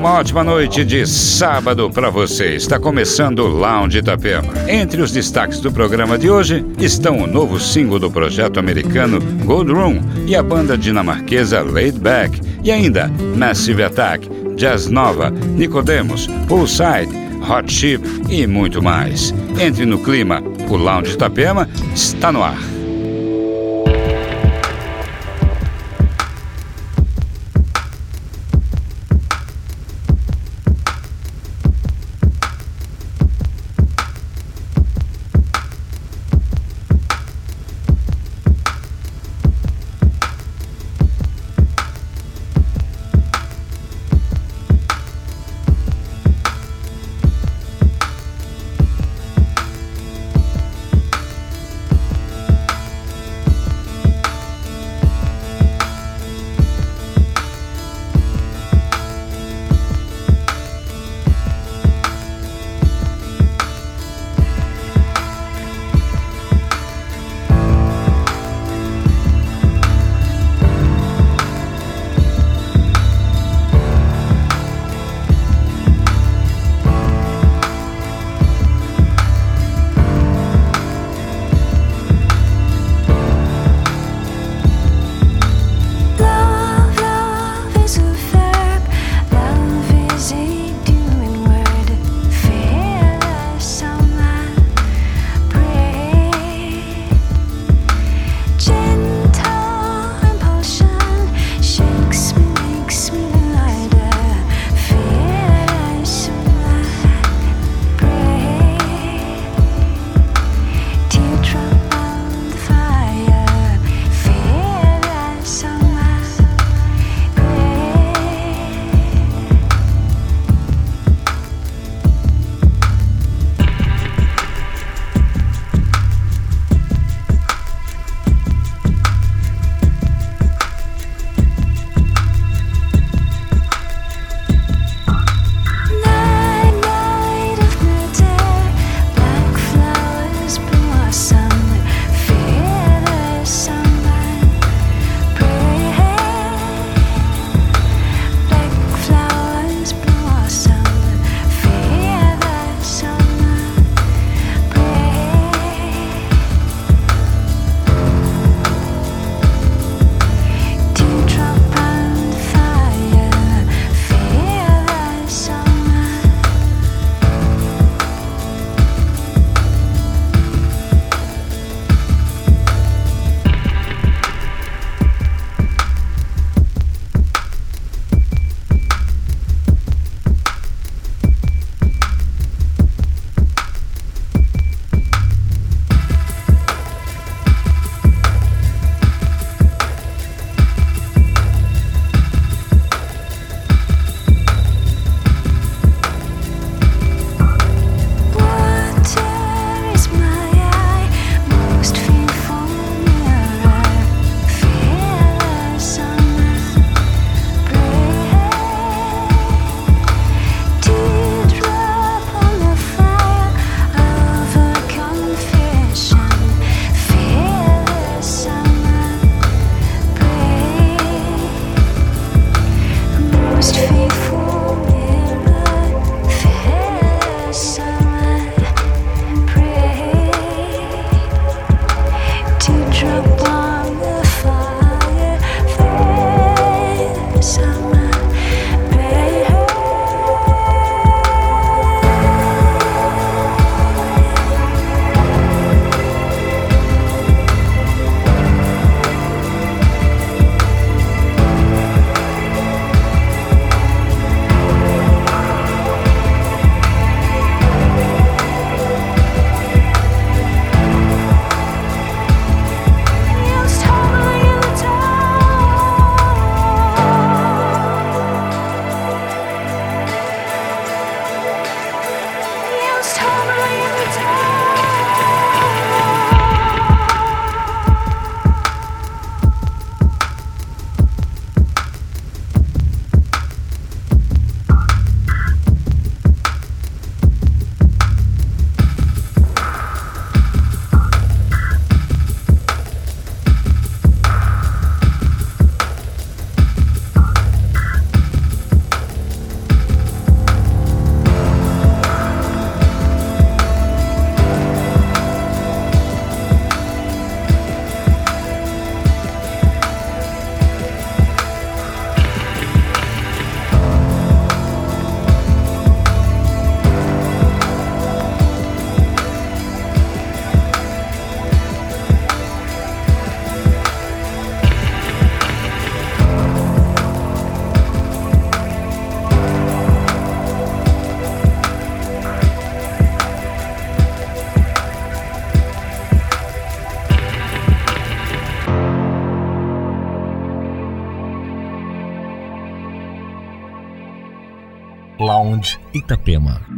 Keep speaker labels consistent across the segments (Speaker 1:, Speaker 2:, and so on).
Speaker 1: uma ótima noite de sábado para você. Está começando o Lounge Itapema. Entre os destaques do programa de hoje estão o novo single do projeto americano Gold Room e a banda dinamarquesa Laid Back, e ainda Massive Attack, Jazz Nova, Nicodemos, Poolside, Hot Chip e muito mais. Entre no clima, o Lounge Itapema está no ar.
Speaker 2: Lounge Itapema.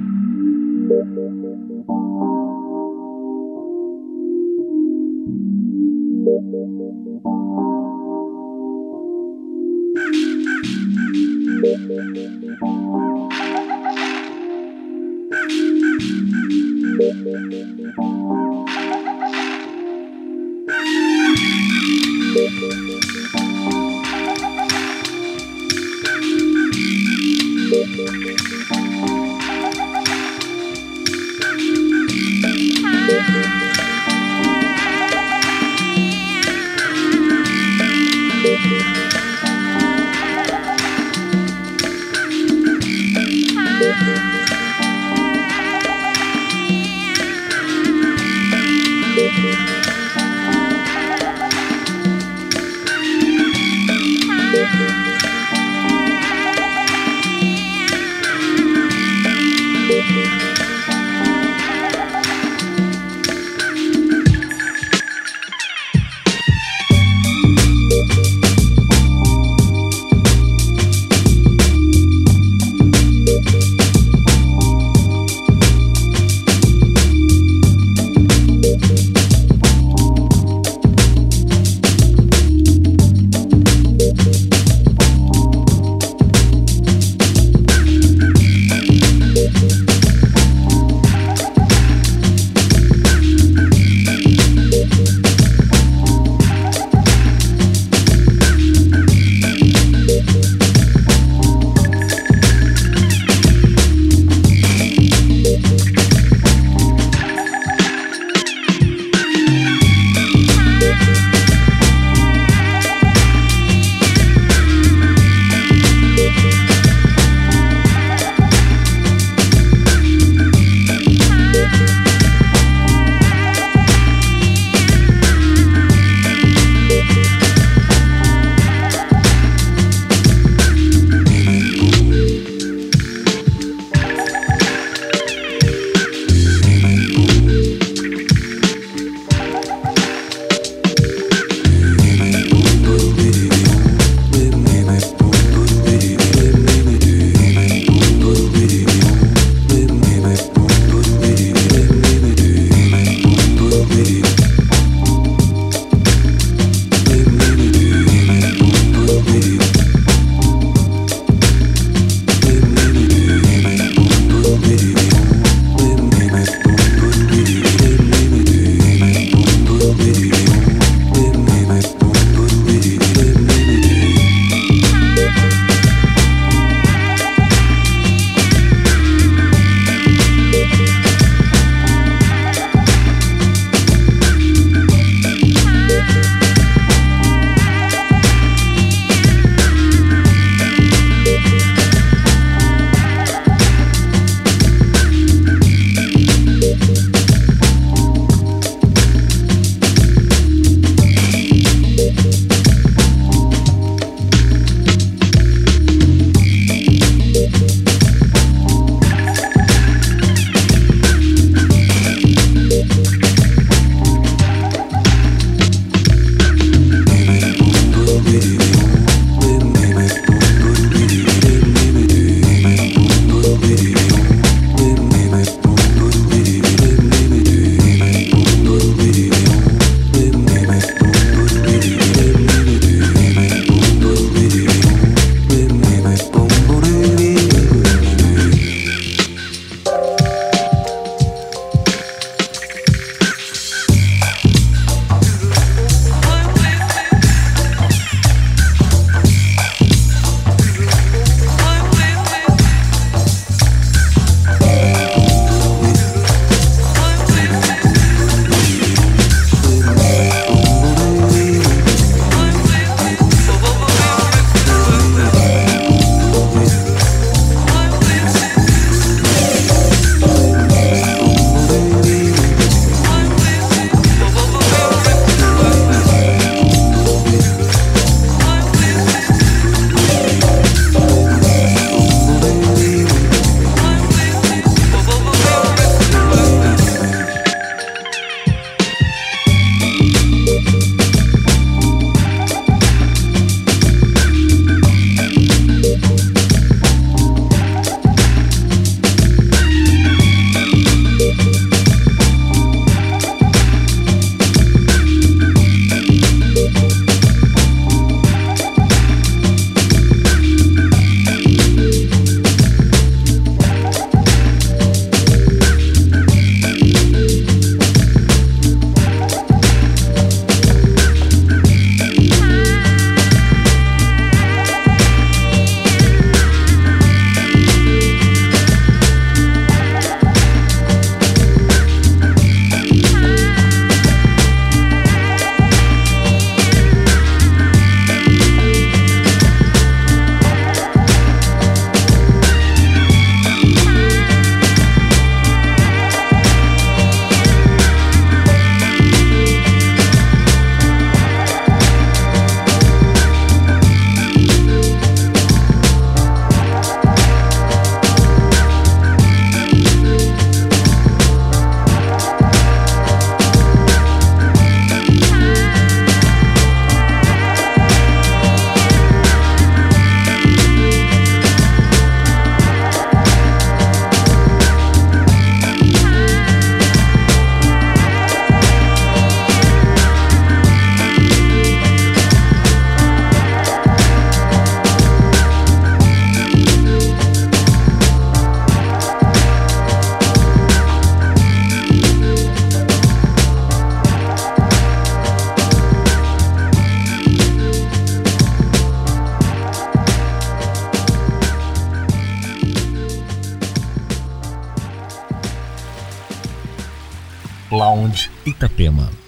Speaker 2: Lounge Itapema.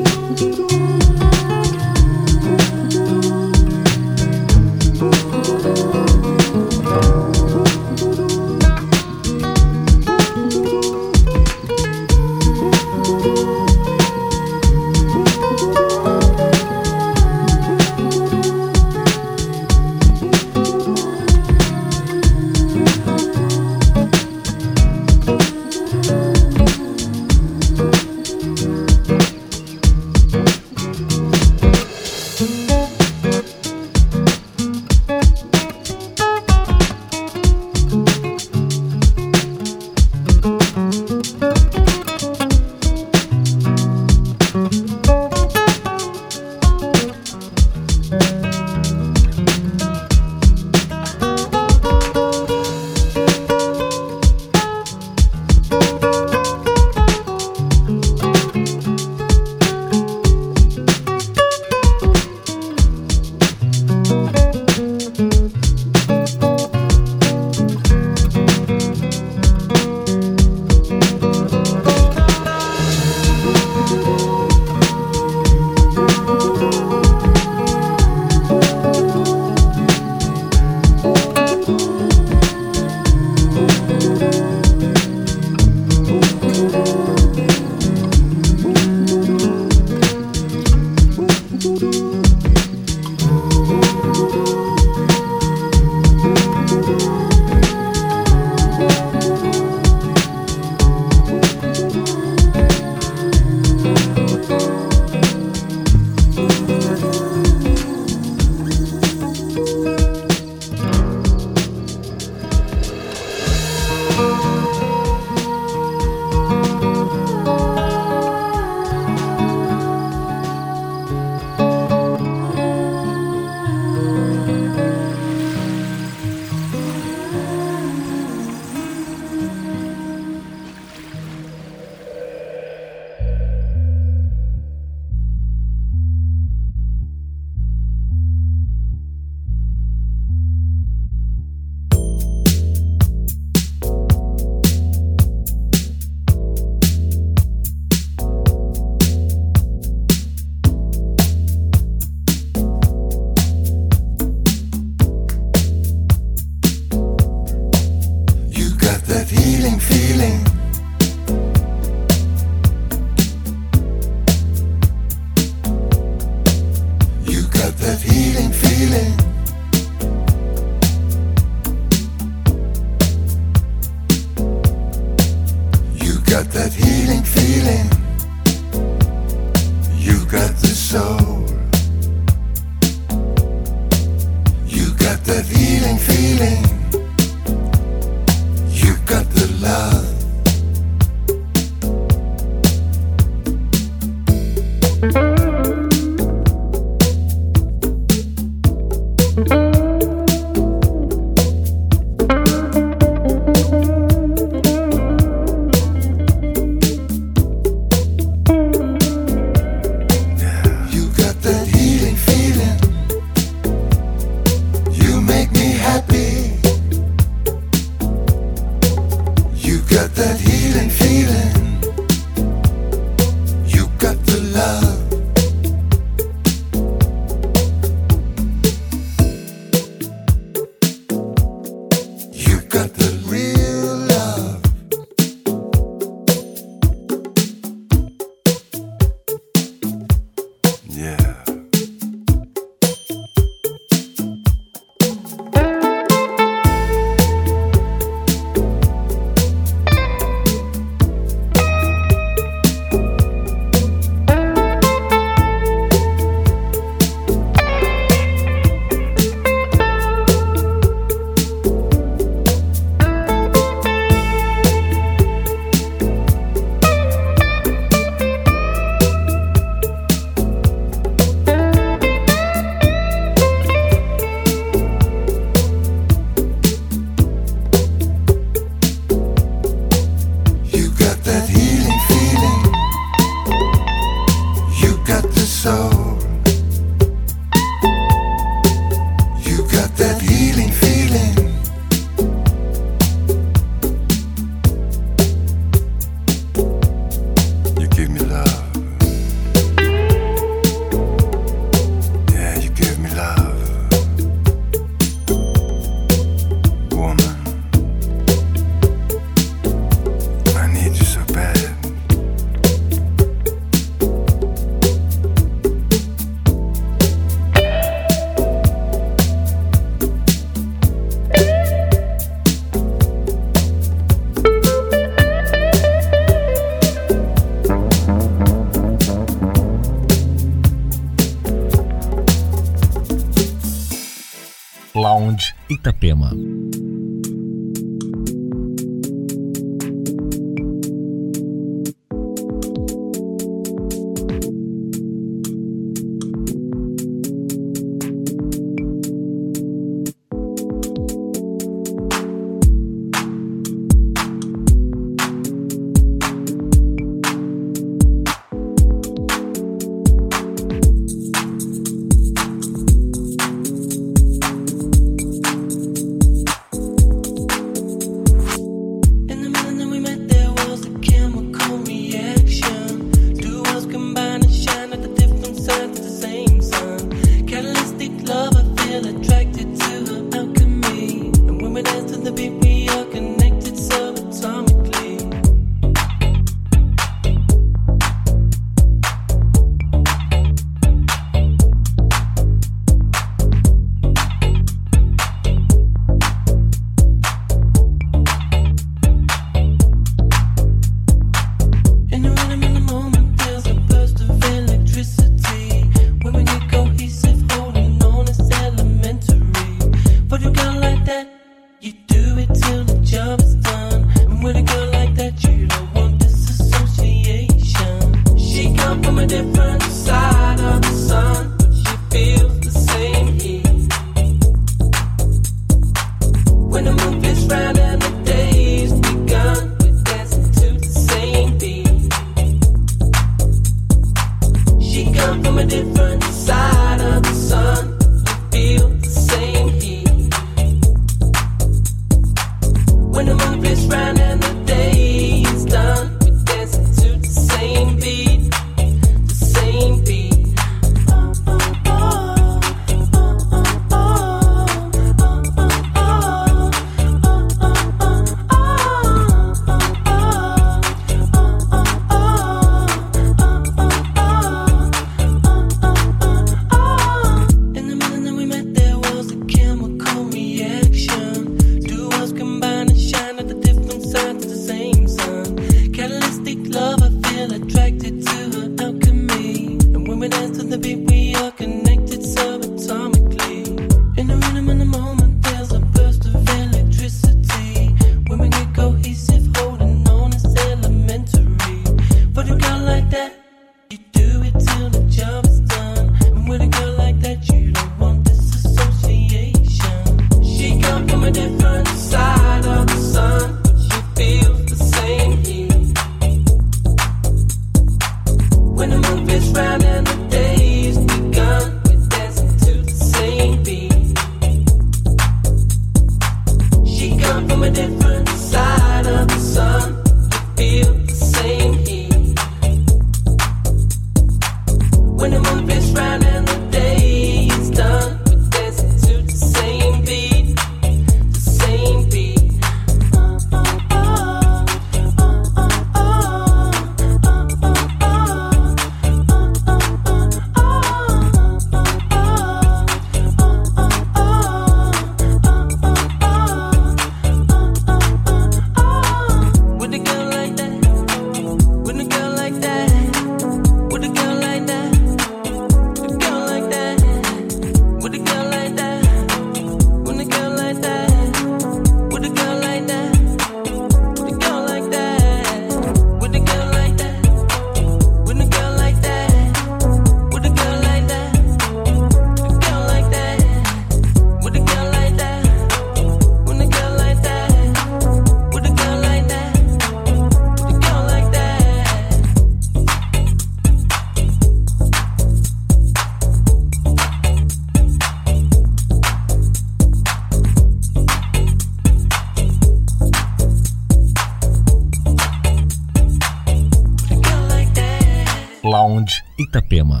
Speaker 2: Itapema.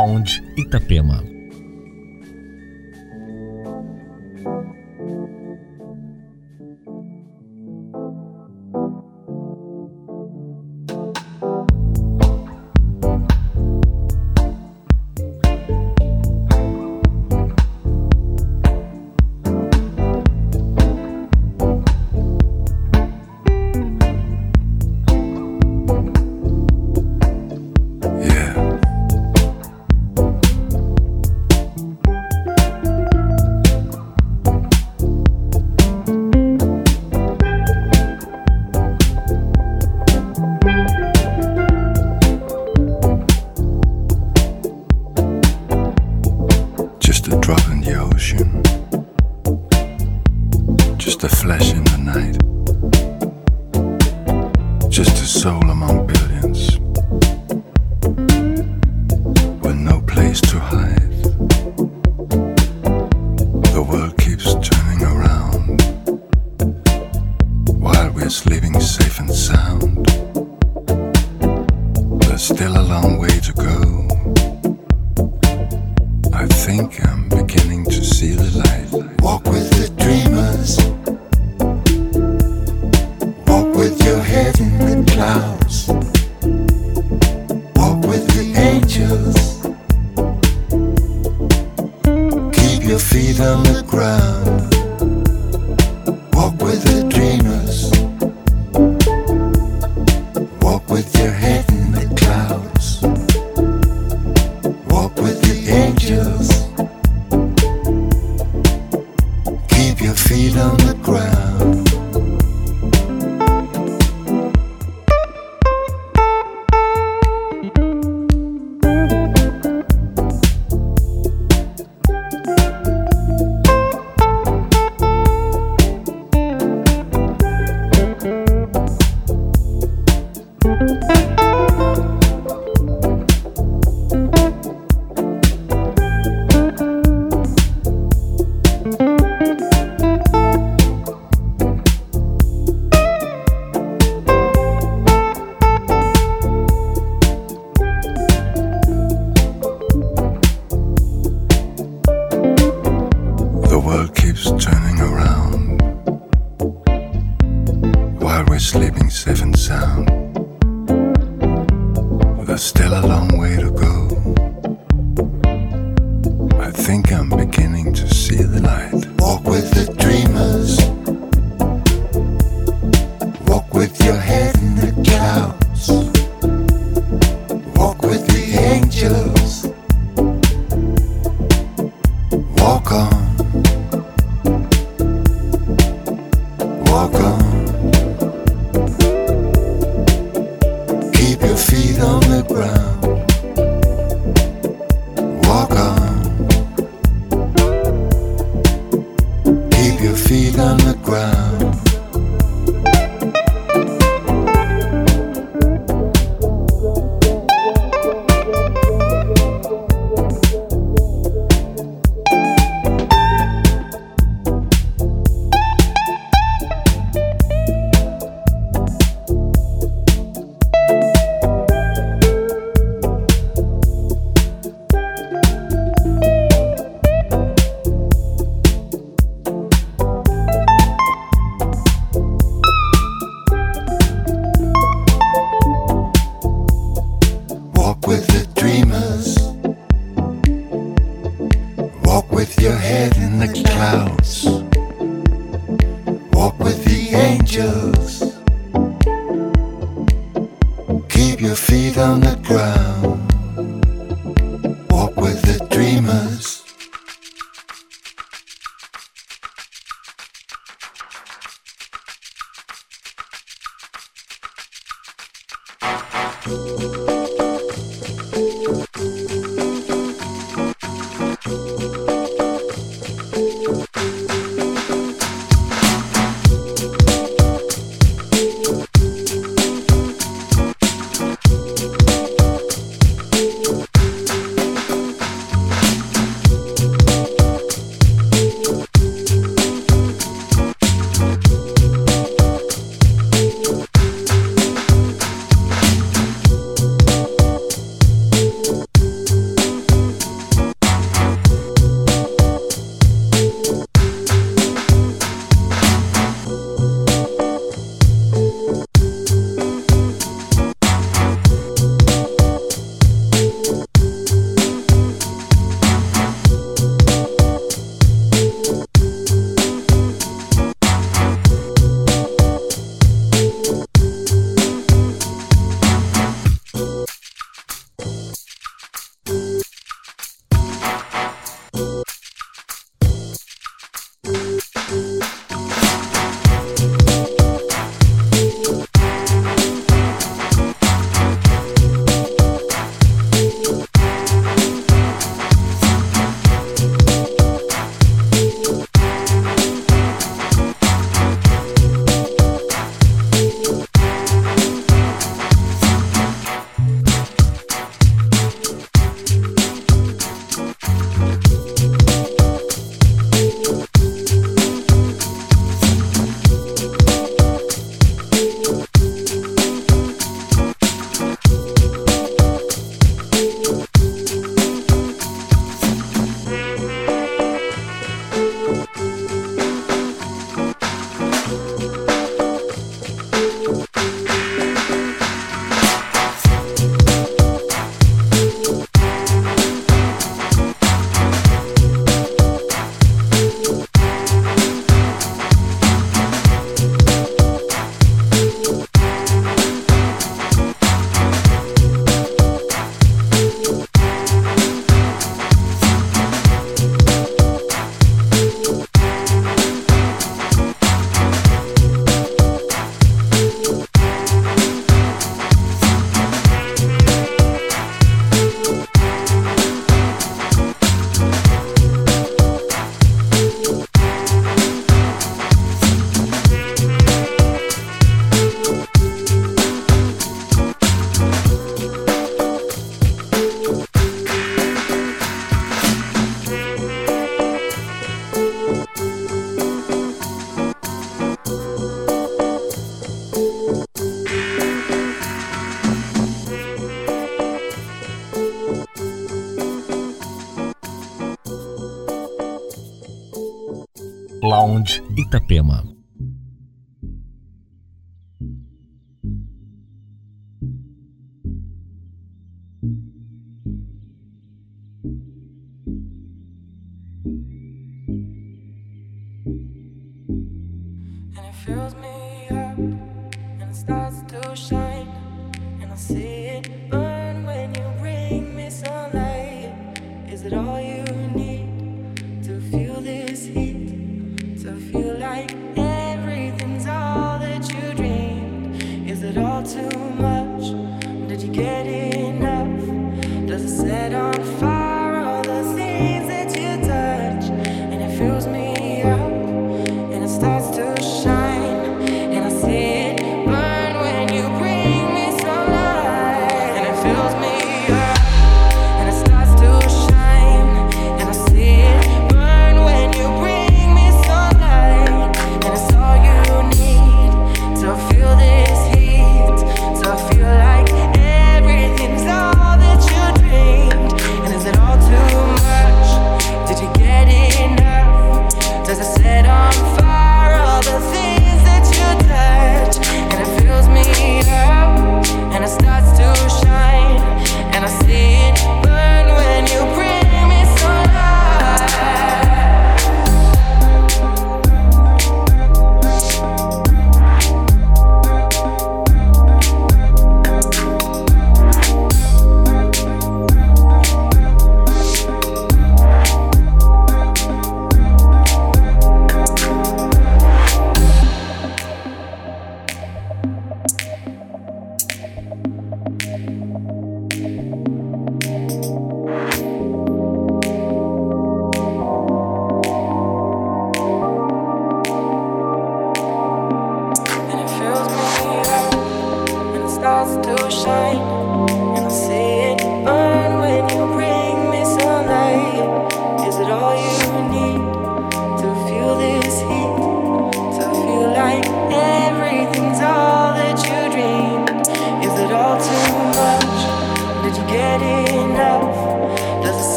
Speaker 3: Lounge Itapema.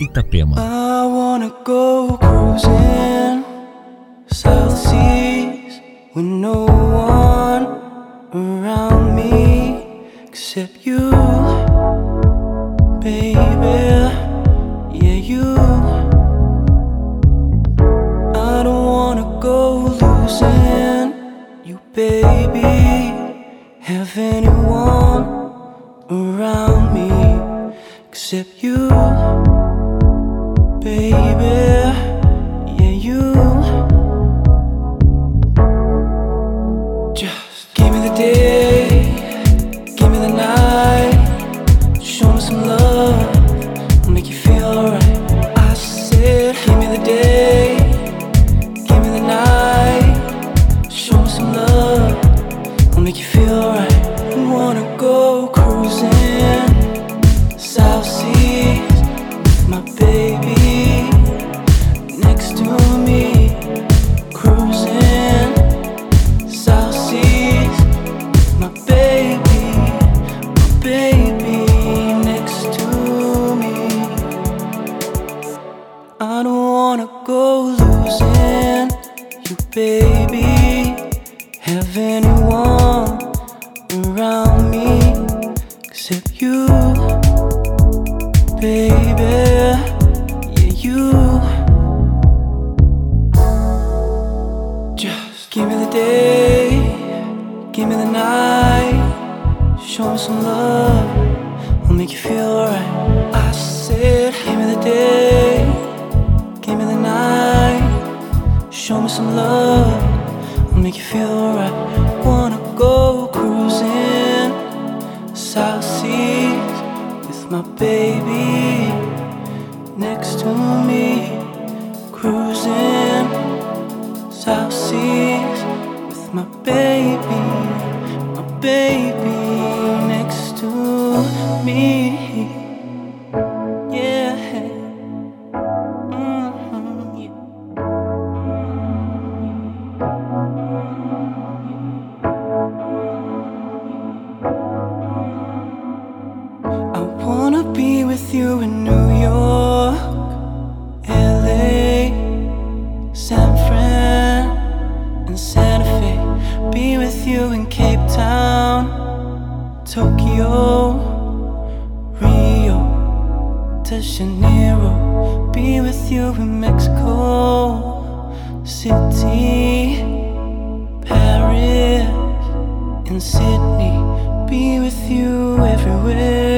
Speaker 3: Itapema.
Speaker 4: I wanna go cruising. Rio de Janeiro, be with you in Mexico City, Paris, and Sydney, be with you everywhere.